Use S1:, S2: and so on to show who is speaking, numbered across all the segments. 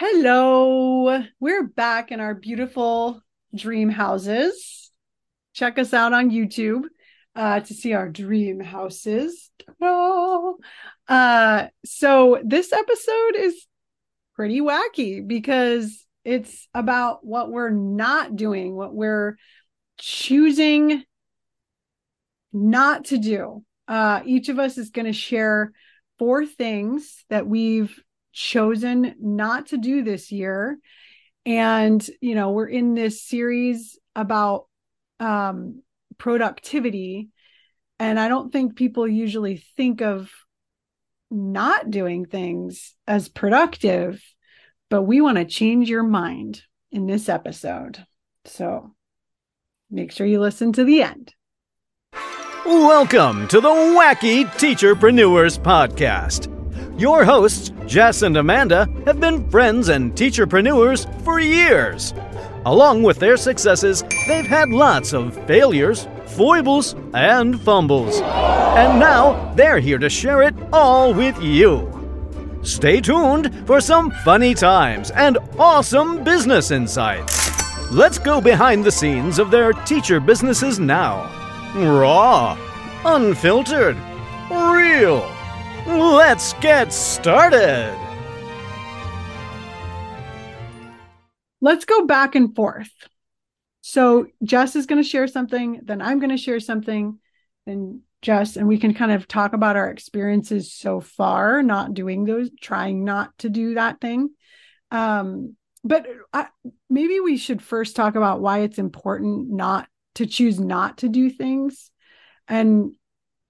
S1: Hello, we're back in our beautiful dream houses. Check us out on YouTube uh, to see our dream houses. Uh, so, this episode is pretty wacky because it's about what we're not doing, what we're choosing not to do. Uh, each of us is going to share four things that we've chosen not to do this year. And, you know, we're in this series about um, productivity. And I don't think people usually think of not doing things as productive, but we want to change your mind in this episode. So make sure you listen to the end.
S2: Welcome to the Wacky Teacherpreneurs Podcast. Your hosts, Jess and Amanda, have been friends and teacherpreneurs for years. Along with their successes, they've had lots of failures, foibles, and fumbles. And now they're here to share it all with you. Stay tuned for some funny times and awesome business insights. Let's go behind the scenes of their teacher businesses now. Raw, unfiltered, real. Let's get started.
S1: Let's go back and forth. So Jess is going to share something, then I'm going to share something, and Jess, and we can kind of talk about our experiences so far, not doing those, trying not to do that thing. Um, but I, maybe we should first talk about why it's important not to choose not to do things. And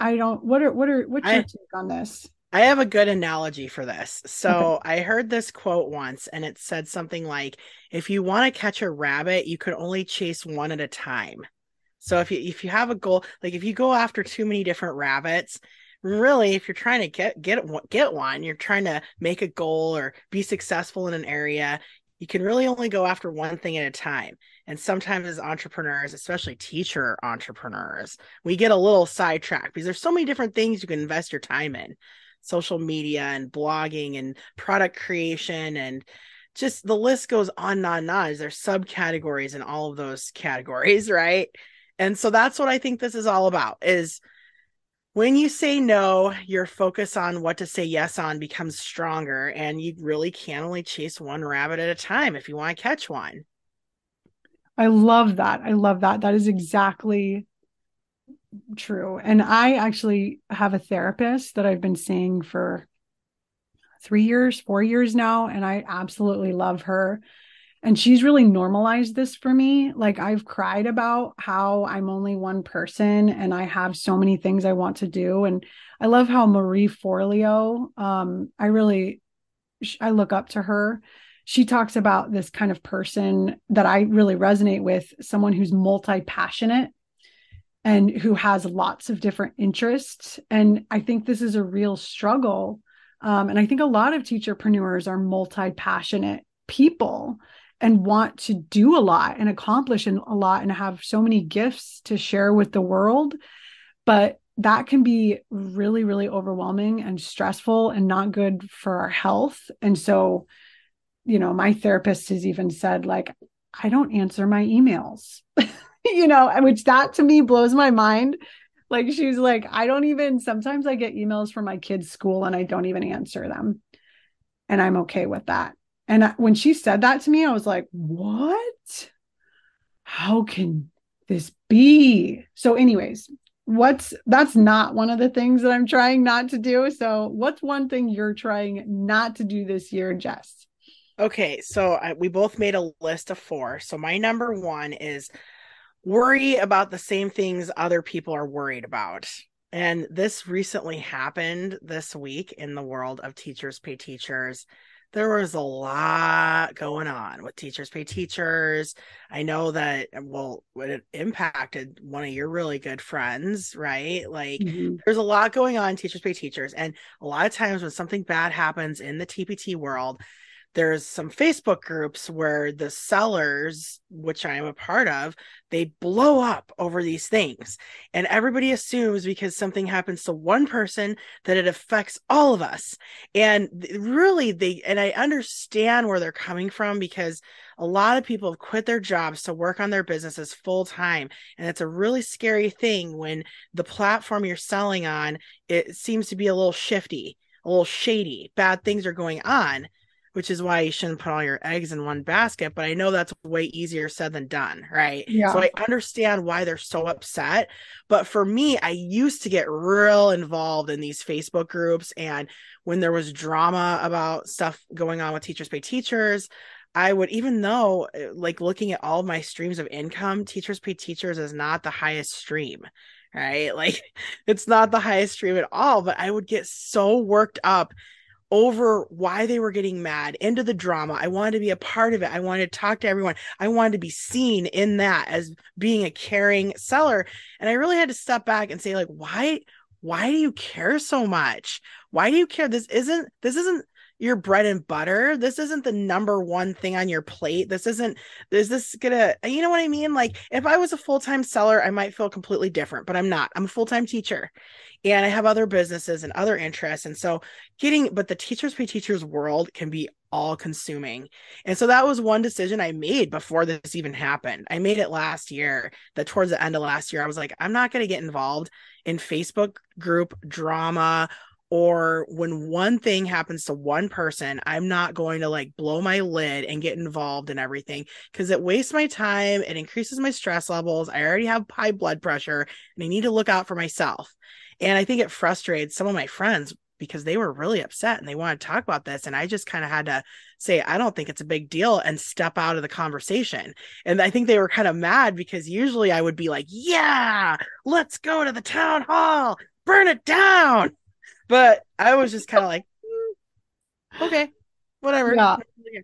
S1: I don't. What are what are what's your I, take on this?
S3: I have a good analogy for this. So. I heard this quote once, and it said something like, "If you want to catch a rabbit, you could only chase one at a time." So if you if you have a goal, like if you go after too many different rabbits, really, if you're trying to get get get one, you're trying to make a goal or be successful in an area, you can really only go after one thing at a time. And sometimes as entrepreneurs, especially teacher entrepreneurs, we get a little sidetracked because there's so many different things you can invest your time in. Social media and blogging and product creation and just the list goes on and on and on. There's subcategories in all of those categories, right? And so that's what I think this is all about is when you say no, your focus on what to say yes on becomes stronger, and you really can only chase one rabbit at a time if you want to catch one.
S1: I love that. I love that. That is exactly true. And I actually have a therapist that I've been seeing for three years, four years now, and I absolutely love her and she's really normalized this for me like i've cried about how i'm only one person and i have so many things i want to do and i love how marie forleo um i really i look up to her she talks about this kind of person that i really resonate with someone who's multi-passionate and who has lots of different interests. And i think this is a real struggle. Um, and i think a lot of teacherpreneurs are multi-passionate people and want to do a lot and accomplish a lot and have so many gifts to share with the world. But that can be really really overwhelming and stressful and not good for our health. And so you know my therapist has even said like i don't answer my emails you know which that to me blows my mind like she's like i don't even sometimes i get emails from my kids school and i don't even answer them and i'm okay with that and when she said that to me, I was like, what? How can this be? So, anyways, what's that's not one of the things that I'm trying not to do. So, what's one thing you're trying not to do this year, Jess?
S3: Okay, so I, we both made a list of four. So, my number one is worry about the same things other people are worried about. And this recently happened this week in the world of teachers pay teachers there was a lot going on with teachers pay teachers. I know that well, it impacted one of your really good friends, right? Like mm-hmm. there's a lot going on teachers pay teachers. And a lot of times when something bad happens in the TPT world, there's some Facebook groups where the sellers, which I'm a part of, they blow up over these things. And everybody assumes because something happens to one person that it affects all of us. And really, they, and I understand where they're coming from because a lot of people have quit their jobs to work on their businesses full time. And it's a really scary thing when the platform you're selling on, it seems to be a little shifty, a little shady, bad things are going on which is why you shouldn't put all your eggs in one basket. But I know that's way easier said than done, right?
S1: Yeah.
S3: So I understand why they're so upset. But for me, I used to get real involved in these Facebook groups. And when there was drama about stuff going on with Teachers Pay Teachers, I would, even though uh, like looking at all of my streams of income, Teachers Pay Teachers is not the highest stream right? Like it's not the highest stream at all, but I would get so worked up over why they were getting mad, into the drama. I wanted to be a part of it. I wanted to talk to everyone. I wanted to be seen in that as being a caring seller. And I really had to step back and say, like, why, why do you care so much? Why do you care? This isn't, this isn't your bread and butter. This isn't the number one thing on your plate. This isn't, is this gonna, uh, you know what I mean? Like, if I was a full time seller, I might feel completely different, but I'm not. I'm a full time teacher and I have other businesses and other interests. And so getting, but the teachers pay teachers world can be all consuming. And so that was one decision I made before this even happened. I made it last year that towards the end of last year, I was like, I'm not going to get involved in Facebook group drama or when one thing happens to one person, I'm not going to like blow my lid and get involved in everything because it wastes my time. It increases my stress levels. I already have high blood pressure and I need to look out for myself. And I think it frustrated some of my friends because they were really upset and they wanted to talk about this. And I just kind of had to say, I don't think it's a big deal and step out of the conversation. And I think they were kind of mad because usually I would be like, yeah, let's go to the town hall, burn it down. But I was just kind of like, mm, okay, whatever.
S1: Yeah.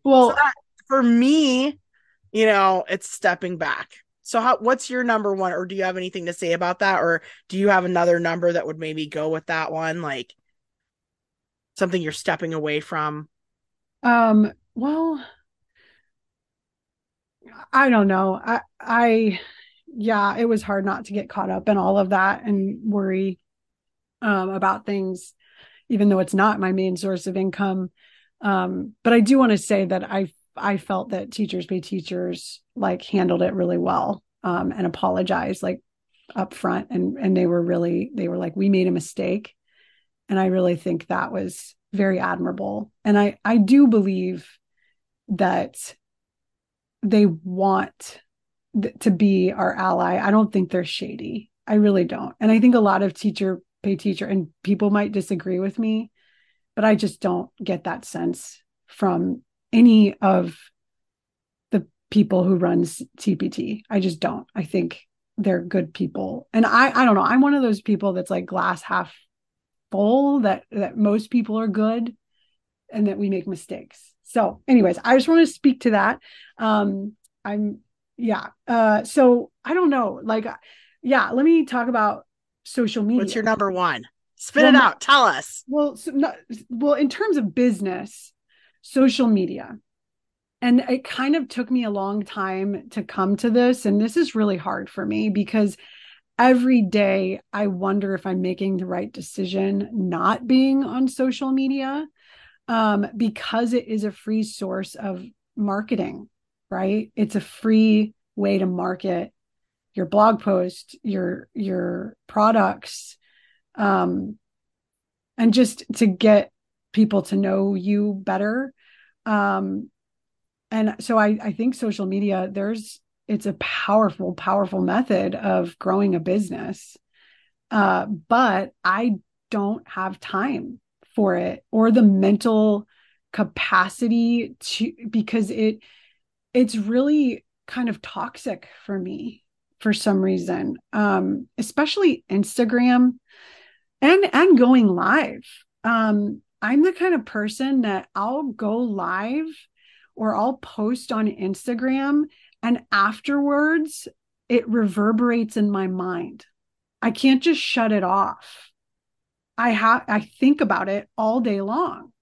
S1: Well,
S3: so that, for me, you know, it's stepping back. So how what's your number one or do you have anything to say about that or do you have another number that would maybe go with that one like something you're stepping away from?
S1: Um well I don't know. I I yeah, it was hard not to get caught up in all of that and worry um about things even though it's not my main source of income. Um but I do want to say that I I felt that teachers pay teachers like handled it really well um, and apologized like up front and and they were really they were like we made a mistake and I really think that was very admirable and I I do believe that they want th- to be our ally. I don't think they're shady. I really don't. And I think a lot of teacher pay teacher and people might disagree with me, but I just don't get that sense from any of the people who runs TPT. I just don't. I think they're good people. And I I don't know. I'm one of those people that's like glass half full that that most people are good and that we make mistakes. So, anyways, I just want to speak to that. Um I'm yeah. Uh so I don't know. Like yeah, let me talk about social media.
S3: What's your number one? Spit well, it out. Tell us.
S1: Well, so not, well, in terms of business, social media. And it kind of took me a long time to come to this. And this is really hard for me because every day I wonder if I'm making the right decision not being on social media um, because it is a free source of marketing, right? It's a free way to market your blog post, your your products, um, and just to get people to know you better. Um and so i i think social media there's it's a powerful powerful method of growing a business. Uh but i don't have time for it or the mental capacity to because it it's really kind of toxic for me for some reason um especially instagram and and going live um I'm the kind of person that I'll go live or I'll post on Instagram and afterwards it reverberates in my mind. I can't just shut it off. I have I think about it all day long.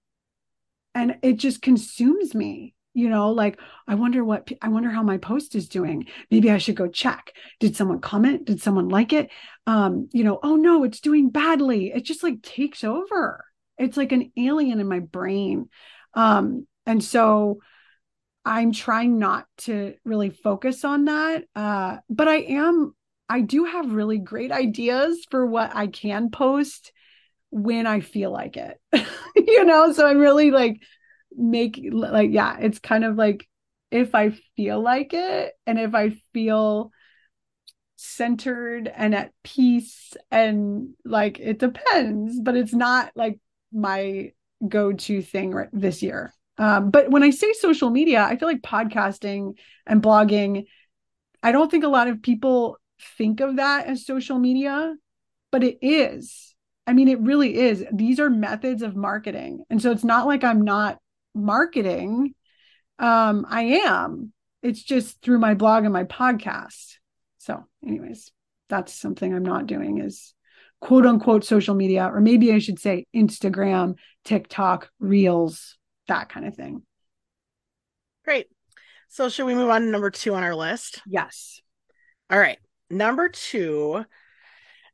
S1: and it just consumes me you know like i wonder what i wonder how my post is doing. Maybe i should go check. Did someone comment? Did someone like it? Um you know oh no it's doing badly. It just like takes over. It's like an alien in my brain. Um and so i'm trying not to really focus on that uh but i am i do have really great ideas for what i can post when i feel like it. You know so i'm really like make like yeah it's kind of like if i feel like it and if i feel centered and at peace and like it depends but it's not like my go-to thing right this year. Um, but when i say social media i feel like podcasting and blogging i don't think a lot of people think of that as social media but it is. I mean it really is. These are methods of marketing. And so it's not like i'm not marketing um i am. It's just through my blog and my podcast. So anyways that's something i'm not doing is quote unquote social media or maybe i should say instagram tiktok reels that kind of thing.
S3: Great. So should we move on to number two on our list?
S1: Yes.
S3: All right. Number two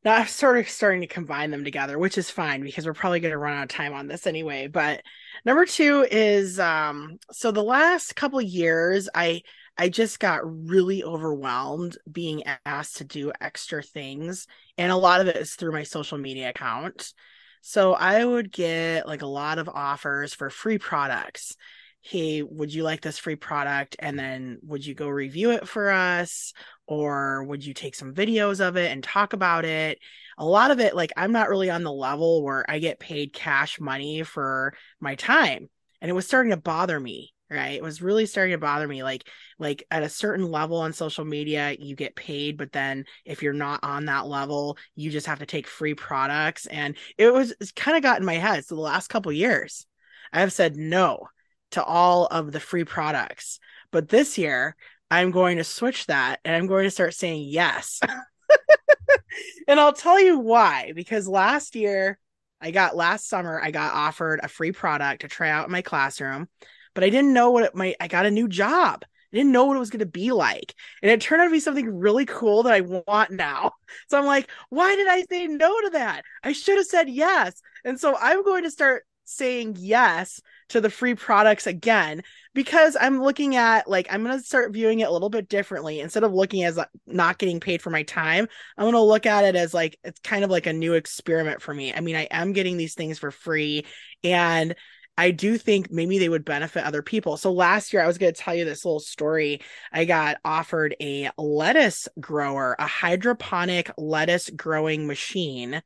S3: now I'm sort of starting to combine them together, which is fine because we're probably going to run out of time on this anyway. But number two is um, so the last couple years, I I just got really overwhelmed being asked to do extra things, and a lot of it is through my social media account. So I would get like a lot of offers for free products. Hey, would you like this free product? And then would you go review it for us? or would you take some videos of it and talk about it? A lot of it like i'm not really on the level where i get paid cash money for my time. And it was starting to bother me right? It was really starting to bother me. Like like at a certain level on social media you get paid but then if you're not on that level you just have to take free products. And it was kind of got in my head. So the last couple years i have said no to all of the free products but this year I'm going to switch that and I'm going to start saying yes. and I'll tell you why. Because last year, I got last summer, I got offered a free product to try out in my classroom, but I didn't know what it might. I got a new job. I didn't know what it was going to be like. And it turned out to be something really cool that I want now. So I'm like, why did I say no to that? I should have said yes. And so I'm going to start saying yes to the free products again because I'm looking at like I'm going to start viewing it a little bit differently instead of looking as like, not getting paid for my time I'm going to look at it as like it's kind of like a new experiment for me I mean I am getting these things for free and I do think maybe they would benefit other people. So last year, I was going to tell you this little story. I got offered a lettuce grower, a hydroponic lettuce growing machine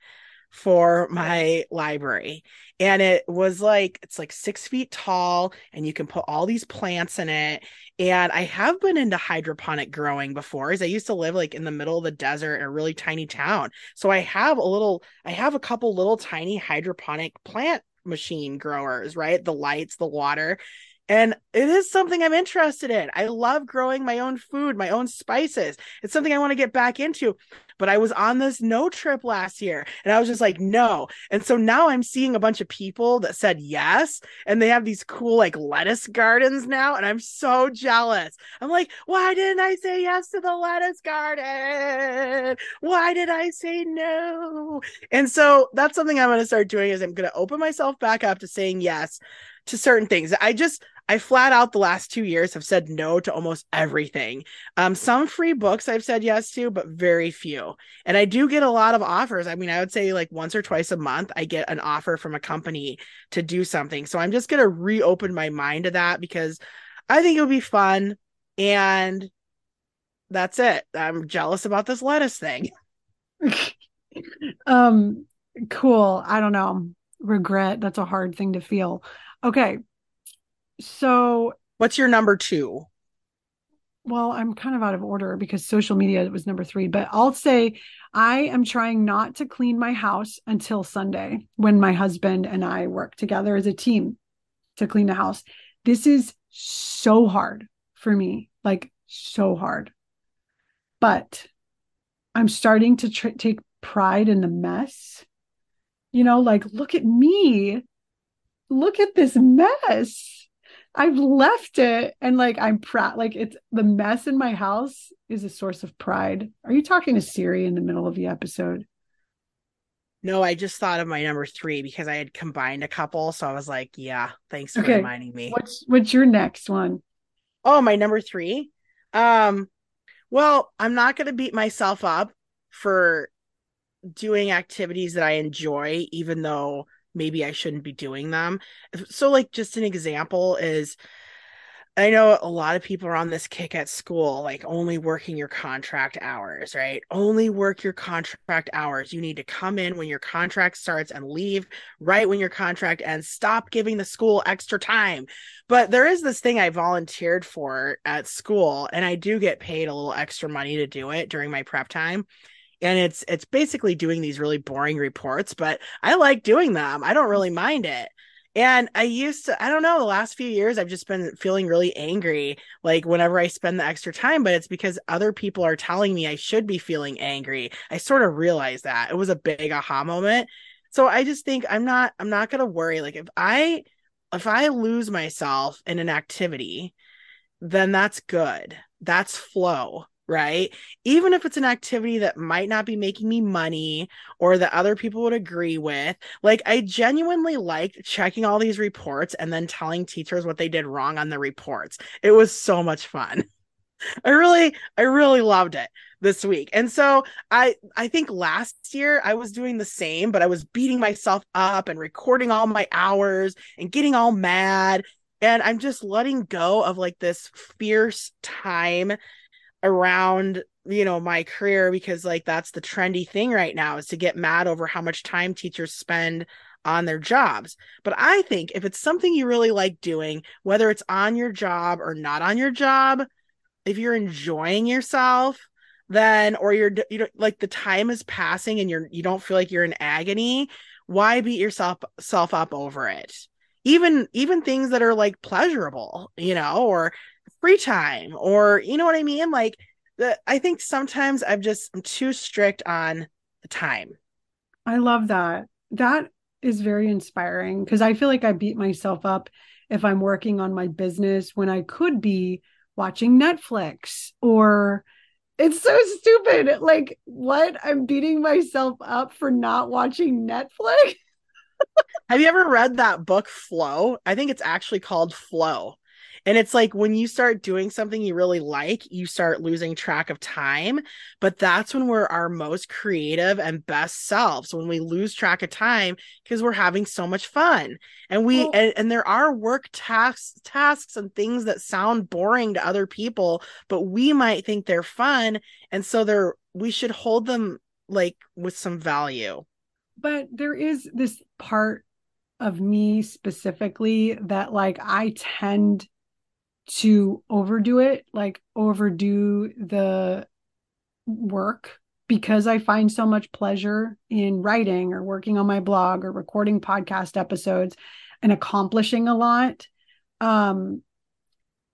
S3: for my library. And it was like it's like six feet tall and you can put all these plants in it. And i have been into hydroponic growing before as i used to live like in the middle of the desert in a really tiny town. So i have a little i have a couple little tiny hydroponic plant machine growers right? The lights the water and it is something I'm interested in. I love growing my own food, my own spices. It's something I want to get back into. But I was on this no trip last year and I was just like, no. And so now I'm seeing a bunch of people that said yes. And they have these cool like lettuce gardens now. And I'm so jealous. I'm like, why didn't I say yes to the lettuce garden? Why did I say no? And so that's something I'm going to start doing is I'm going to open myself back up to saying yes to certain things. I just I flat out the last two years have said no to almost everything. Um, some free books I've said yes to, but very few. And I do get a lot of offers. I mean, I would say like once or twice a month, I get an offer from a company to do something. So I'm just gonna reopen my mind to that because I think it'll be fun. And that's it. I'm jealous about this lettuce thing.
S1: um, cool. I don't know. Regret. That's a hard thing to feel. Okay. So,
S3: what's your number two?
S1: Well, I'm kind of out of order because social media was number three, but I'll say I am trying not to clean my house until Sunday when my husband and I work together as a team to clean the house. This is so hard for me, like so hard. But I'm starting to tr- take pride in the mess. You know, like, look at me look at this mess. I've left it and like I'm proud. Like it's the mess in my house is a source of pride. Are you talking to Siri in the middle of the episode?
S3: No, I just thought of my number three because I had combined a couple. So I was like, yeah, thanks for
S1: Okay.
S3: reminding me.
S1: What's what's your next one?
S3: Oh, my number three. Um, well, I'm not gonna beat myself up for doing activities that I enjoy, even though maybe I shouldn't be doing them. So, like, just an example is I know a lot of people are on this kick at school, like only working your contract hours, right? Only work your contract hours. You need to come in when your contract starts and leave right when your contract ends. Stop giving the school extra time. But there is this thing I volunteered for at school, and I do get paid a little extra money to do it during my prep time and it's it's basically doing these really boring reports but i like doing them. I don't really mind it. And i used to i don't know the last few years i've just been feeling really angry like whenever i spend the extra time but it's because other people are telling me i should be feeling angry. I sort of realized that. It was a big aha moment. So i just think i'm not i'm not going to worry. Like if i if i lose myself in an activity then that's good. That's flow right even if it's an activity that might not be making me money or that other people would agree with. Like, I genuinely liked checking all these reports and then telling teachers what they did wrong on the reports. It was so much fun. I really, I really loved it this week. And so I I think last year I was doing the same, but I was beating myself up and recording all my hours and getting all mad. And I'm just letting go of like this fierce time around you know my career because like that's the trendy thing right now is to get mad over how much time teachers spend on their jobs. But i think if it's something you really like doing whether it's on your job or not on your job if you're enjoying yourself then or you're you know like the time is passing and you're you don't feel like you're in agony why beat yourself self up over it? Even even things that are like pleasurable you know or free time or you know what I mean? Like the I think sometimes I'm just I'm too strict on the time.
S1: I love that. That is very inspiring because I feel like I beat myself up if I'm working on my business when I could be watching Netflix or it's so stupid. Like, what? I'm beating myself up for not watching Netflix.
S3: Have you ever read that book Flow? I think it's actually called Flow. And it's like when you start doing something you really like, you start losing track of time. But that's when we're our most creative and best selves, when we lose track of time because we're having so much fun. And we and, and there are work tasks tasks and things that sound boring to other people, but we might think they're fun. And so they're we should hold them like with some value.
S1: But there is this part of me specifically that, like, I tend to overdo it, like, overdo the work because I find so much pleasure in writing or working on my blog or recording podcast episodes and accomplishing a lot. Um,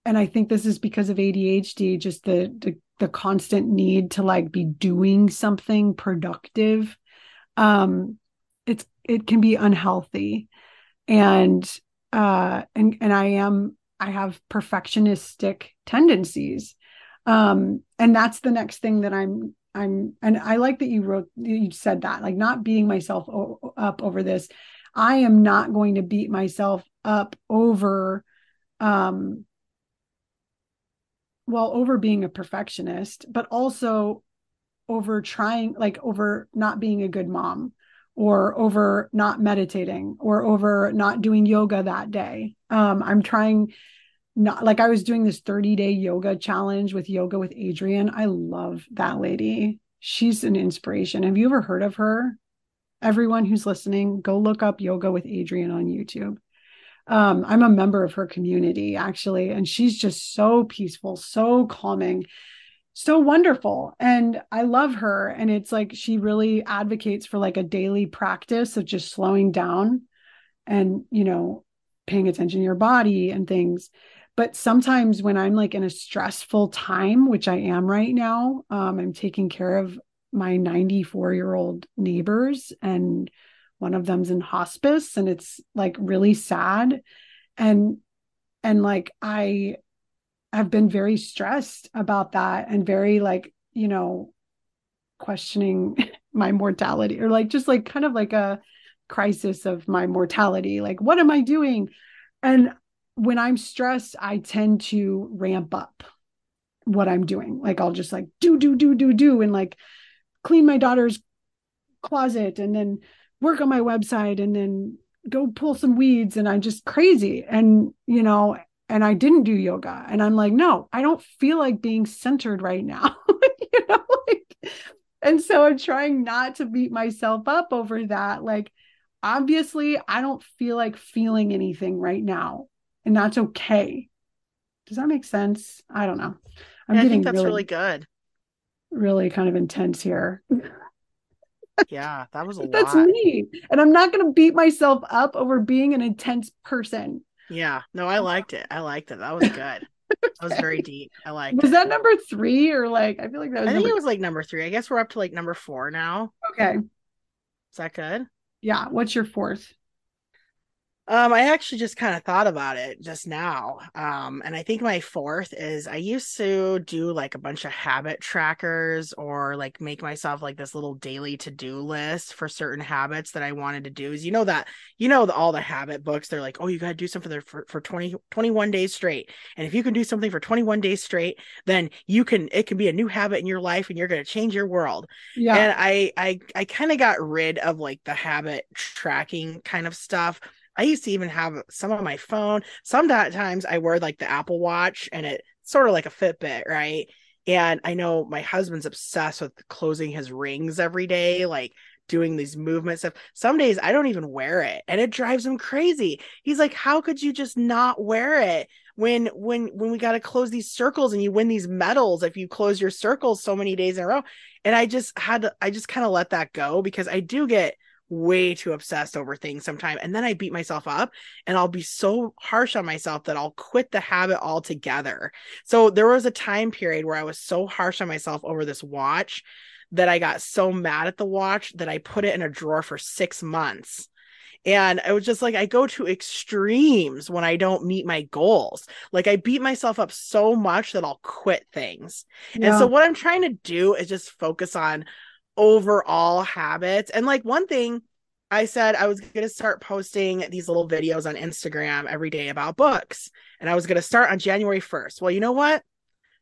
S1: and I think this is because of ADHD, just the, the the constant need to like be doing something productive. Um, it's it can be unhealthy, and uh, and and I am I have perfectionistic tendencies, um, and that's the next thing that I'm I'm and I like that you wrote you said that like not beating myself o- up over this. I am not going to beat myself up over um well over being a perfectionist but also over trying like over not being a good mom or over not meditating or over not doing yoga that day. Um i'm trying not like i was doing this 30 day yoga challenge with yoga with adriene i love that lady. She's an inspiration. Have you ever heard of her? Everyone who's listening go look up yoga with adriene on youtube. Um, I'm a member of her community actually, and she's just so peaceful, so calming, so wonderful. And I love her. And it's like she really advocates for like a daily practice of just slowing down and, you know, paying attention to your body and things. But sometimes when I'm like in a stressful time, which I am right now, um, I'm taking care of my 94 year old neighbors and one of them's in hospice and it's like really sad and and like i have been very stressed about that and very like you know questioning my mortality or like just like kind of like a crisis of my mortality. Like what am i doing? And when i'm stressed i tend to ramp up what i'm doing. Like i'll just like do do do do do and like clean my daughter's closet and then work on my website and then go pull some weeds and I'm just crazy. And you know and I didn't do yoga and I'm like no I don't feel like being centered right now you know like and so I'm trying not to beat myself up over that like obviously I don't feel like feeling anything right now and that's okay does that make sense I don't know
S3: I'm yeah, I think that's really, really good
S1: really kind of intense here
S3: yeah, that was a
S1: That's lot. me. And I'm not going to beat myself up over being an intense person.
S3: Yeah. No, I liked it. I liked it. That was good. That was very deep. I like.
S1: Was it. that number three or like? I feel like that was.
S3: I think it was like number three. I guess we're up to like number four now.
S1: Okay.
S3: Is that good?
S1: Yeah. What's your fourth?
S3: Um, I actually just kind of thought about it just now. Um, and I think my fourth is I used to do like a bunch of habit trackers or like make myself like this little daily to-do list for certain habits that I wanted to do. Is you know that you know the, all the habit books, they're like, oh, you gotta do something for, for 20, 21 days straight. And if you can do something for 21 days straight, then you can it can be a new habit in your life and you're gonna change your world. Yeah. And I I I kind of got rid of like the habit tracking kind of stuff I used to even have some on my phone. Sometimes I wear like the Apple Watch and it's sort of like a Fitbit, right? And I know my husband's obsessed with closing his rings every day, like doing these movement stuff. Some days I don't even wear it and it drives him crazy. He's like, "How could you just not wear it when when when we got to close these circles and you win these medals if you close your circles so many days in a row?" And I just had to I just kind of let that go because I do get way too obsessed over things sometimes and then i beat myself up and i'll be so harsh on myself that i'll quit the habit altogether so there was a time period where i was so harsh on myself over this watch that i got so mad at the watch that i put it in a drawer for six months and I was just like, I go to extremes when I don't meet my goals. Like, I beat myself up so much that I'll quit things. Yeah. And so, what I'm trying to do is just focus on overall habits. And like one thing I said I was going to start posting these little videos on Instagram every day about books. And I was going to start on January 1st. Well, you know what? It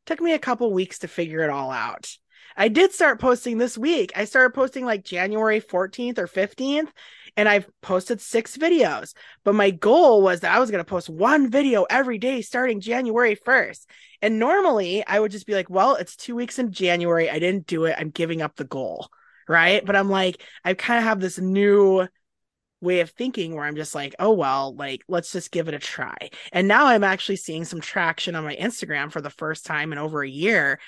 S3: took me a couple weeks to figure it all out. I did start posting this week. I started posting like January 14th or 15th, and I've posted six videos. But my goal was that I was going to post one video every day starting January 1st. And normally I would just be like, well, it's two weeks in January. I didn't do it. I'm giving up the goal. Right. But I'm like, I kind of have this new way of thinking where I'm just like, oh, well, like, let's just give it a try. And now I'm actually seeing some traction on my Instagram for the first time in over a year.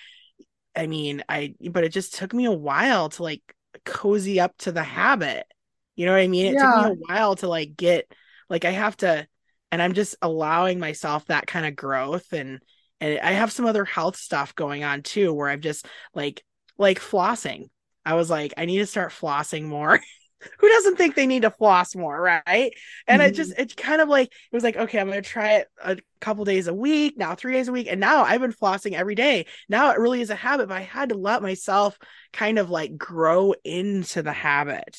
S3: I mean, I, but it just took me a while to like cozy up to the habit. You know what I mean? It yeah. took me a while to like get, like, I have to, and I'm just allowing myself that kind of growth and, and I have some other health stuff going on too, where I've just like like flossing. I was like, I need to start flossing more. Who doesn't think they need to floss more, right? And mm-hmm. it just it's kind of like it was like, okay, I'm gonna try it a couple days a week, now three days a week, and now I've been flossing every day. Now it really is a habit, but I had to let myself kind of like grow into the habit.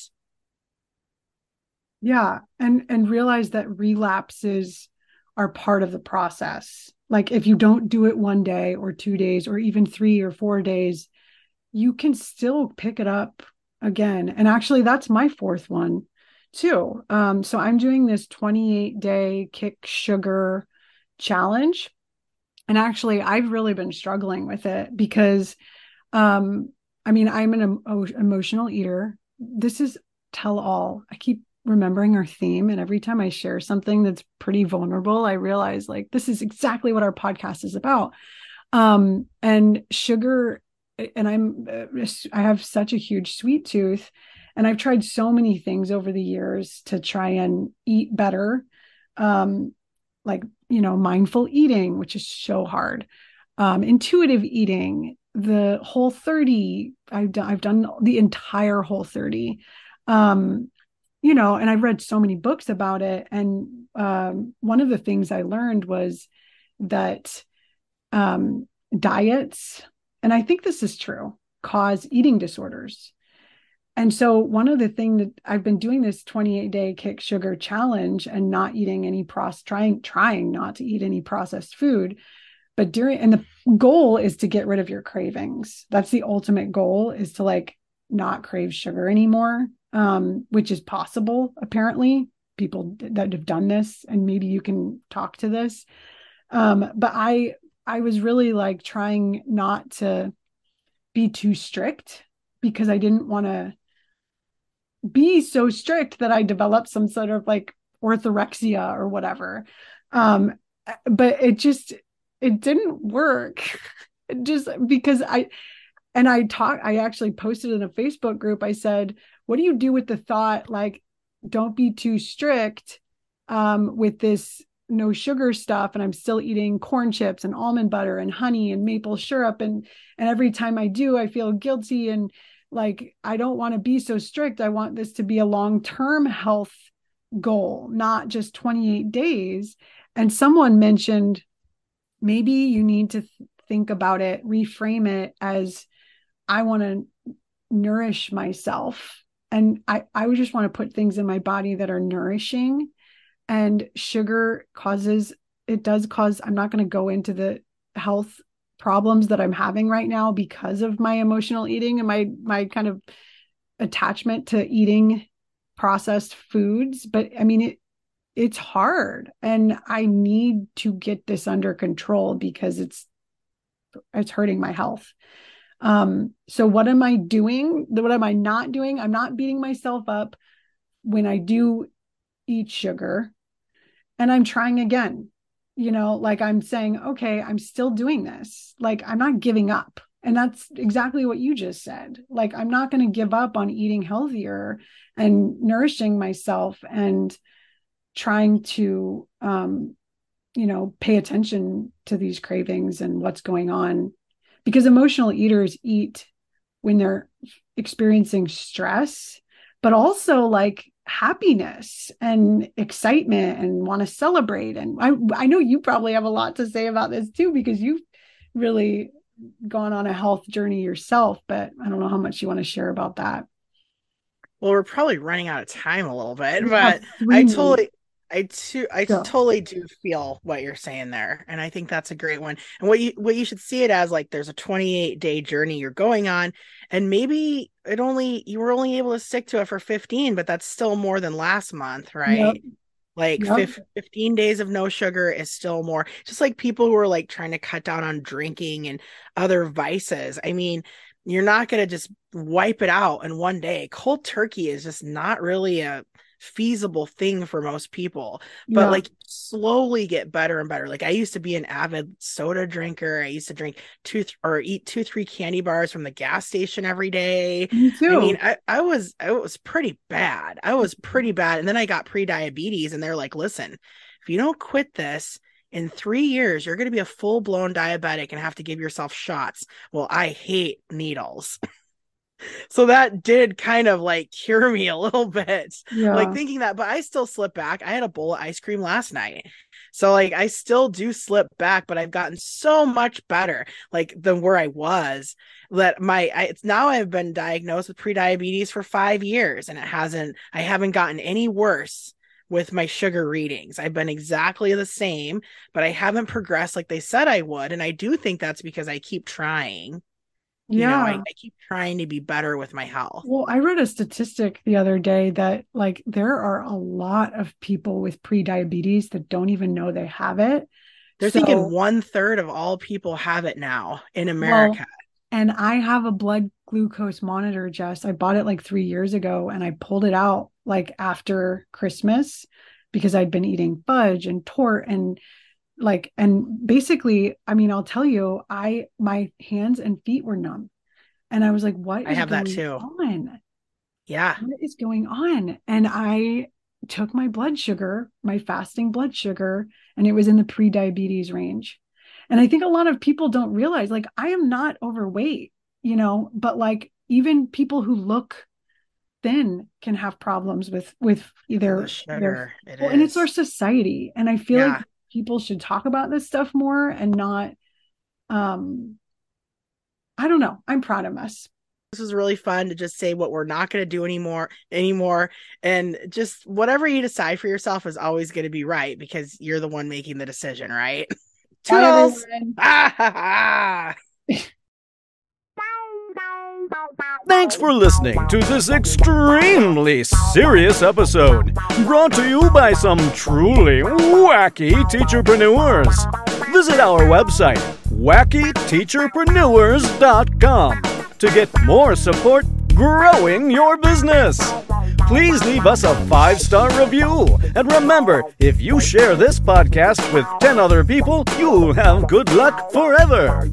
S1: Yeah, and and realize that relapses are part of the process like if you don't do it one day or two days or even three or four days, you can still pick it up again. And actually, that's my fourth one too. Um, so I'm doing this 28 day kick sugar challenge. And actually, I've really been struggling with it because, um, I mean, I'm an emo- emotional eater. This is tell all. I keep remembering our theme and every time i share something that's pretty vulnerable i realize like this is exactly what our podcast is about. Um and sugar and i'm uh, i have such a huge sweet tooth and i've tried so many things over the years to try and eat better. Um like you know mindful eating which is so hard. Um intuitive eating the whole 30 i've done i've done the entire whole 30 um you know, and I've read so many books about it. And um, one of the things I learned was that um, diets, and I think this is true, cause eating disorders. And so one of the things that I've been doing this 28 day kick sugar challenge and not eating any process, trying, trying not to eat any processed food. But during, and the goal is to get rid of your cravings. That's the ultimate goal is to like not crave sugar anymore um, which is possible apparently. People that have done this and maybe you can talk to this. Um, but i i was really like trying not to be too strict because i didn't want to be so strict that i developed some sort of like orthorexia or whatever. Um, but it just it didn't work. Just because i and i talked i actually posted in a facebook group i said what do you do with the thought like don't be too strict um, with this no sugar stuff and i'm still eating corn chips and almond butter and honey and maple syrup and and every time i do i feel guilty and like i don't want to be so strict. I want this to be a long-term health goal not just 28 days. And someone mentioned maybe you need to th- think about it reframe it as i want to nourish myself and I, I would just want to put things in my body that are nourishing and sugar causes it does cause i'm not going to go into the health problems that i'm having right now because of my emotional eating and my my kind of attachment to eating processed foods but i mean it it's hard and i need to get this under control because it's it's hurting my health um, so what am I doing? What am I not doing? I'm not beating myself up when I do eat sugar and I'm trying again. You know, like I'm saying, okay, I'm still doing this. Like I'm not giving up. And that's exactly what you just said. Like I'm not going to give up on eating healthier and nourishing myself and trying to um you know pay attention to these cravings and what's going on because emotional eaters eat when they're experiencing stress, but also like happiness and excitement and want to celebrate. And I, I know you probably have a lot to say about this too, because you've really gone on a health journey yourself, but I don't know how much you want to share about that.
S3: Well, we're probably running out of time a little bit, but I totally I too I totally do feel what you're saying there. And I think that's a great one. And what you what you should see it as like there's a 28 day journey you're going on and maybe it only you were only able to stick to it for 15, but that's still more than last month, right? Yep. Like yep. 15 days of no sugar is still more. Just like people who are like trying to cut down on drinking and other vices. I mean, you're not going to just wipe it out in one day. Cold turkey is just not really a feasible thing for most people but yeah. like slowly get better and better like i used to be an avid soda drinker i used to drink two th- or eat two three candy bars from the gas station every day Me too. i mean I, I was i was pretty bad i was mm-hmm. pretty bad and then i got pre-diabetes and they're like listen if you don't quit this in three years, you're going to be a full blown diabetic and have to give yourself shots. Well, I hate needles. so that did kind of like cure me a little bit yeah. like thinking that but i still slip back i had a bowl of ice cream last night so like i still do slip back but i've gotten so much better like than where i was that my I, it's now i've been diagnosed with pre-diabetes for five years and it hasn't i haven't gotten any worse with my sugar readings. I've been exactly the same, but I haven't progressed like they said I would. And I do think that's because I keep trying yeah. You know, I, I, keep trying to be better with my health.
S1: Well, I read a statistic the other day that like there are a lot of people with pre-diabetes that don't even know they have it.
S3: They're so, thinking one third of all people have it now in America. Well,
S1: and I have a blood glucose monitor, Jess. I bought it like three years ago and I pulled it out like after Christmas because I'd been eating fudge and torte and like and basically i mean i'll tell you i my hands and feet were numb. And i was like what
S3: i have that too.
S1: on?
S3: Yeah.
S1: What is going on? And i took my blood sugar my fasting blood sugar and it was in the pre-diabetes range. And i think a lot of people don't realize like i am not overweight you know but like even people who look thin can have problems with with either
S3: The sugar. It
S1: well, and it's our society. And i feel
S3: Yeah.
S1: like people should talk about this stuff more and not um i don't know. I'm proud of us.
S3: This was really fun to just say what we're not going to do anymore anymore. And just whatever you decide for yourself is always going to be right because you're the one making the decision right?
S1: Bye,
S3: Toodles! Ha, ha.
S2: Thanks for listening to this extremely serious episode, brought to you by some truly wacky teacherpreneurs. Visit our website, wackyteacherpreneurs.com, to get more support growing your business. Please leave us a five star review. And remember, if you share this podcast with 10 other people, you'll have good luck forever.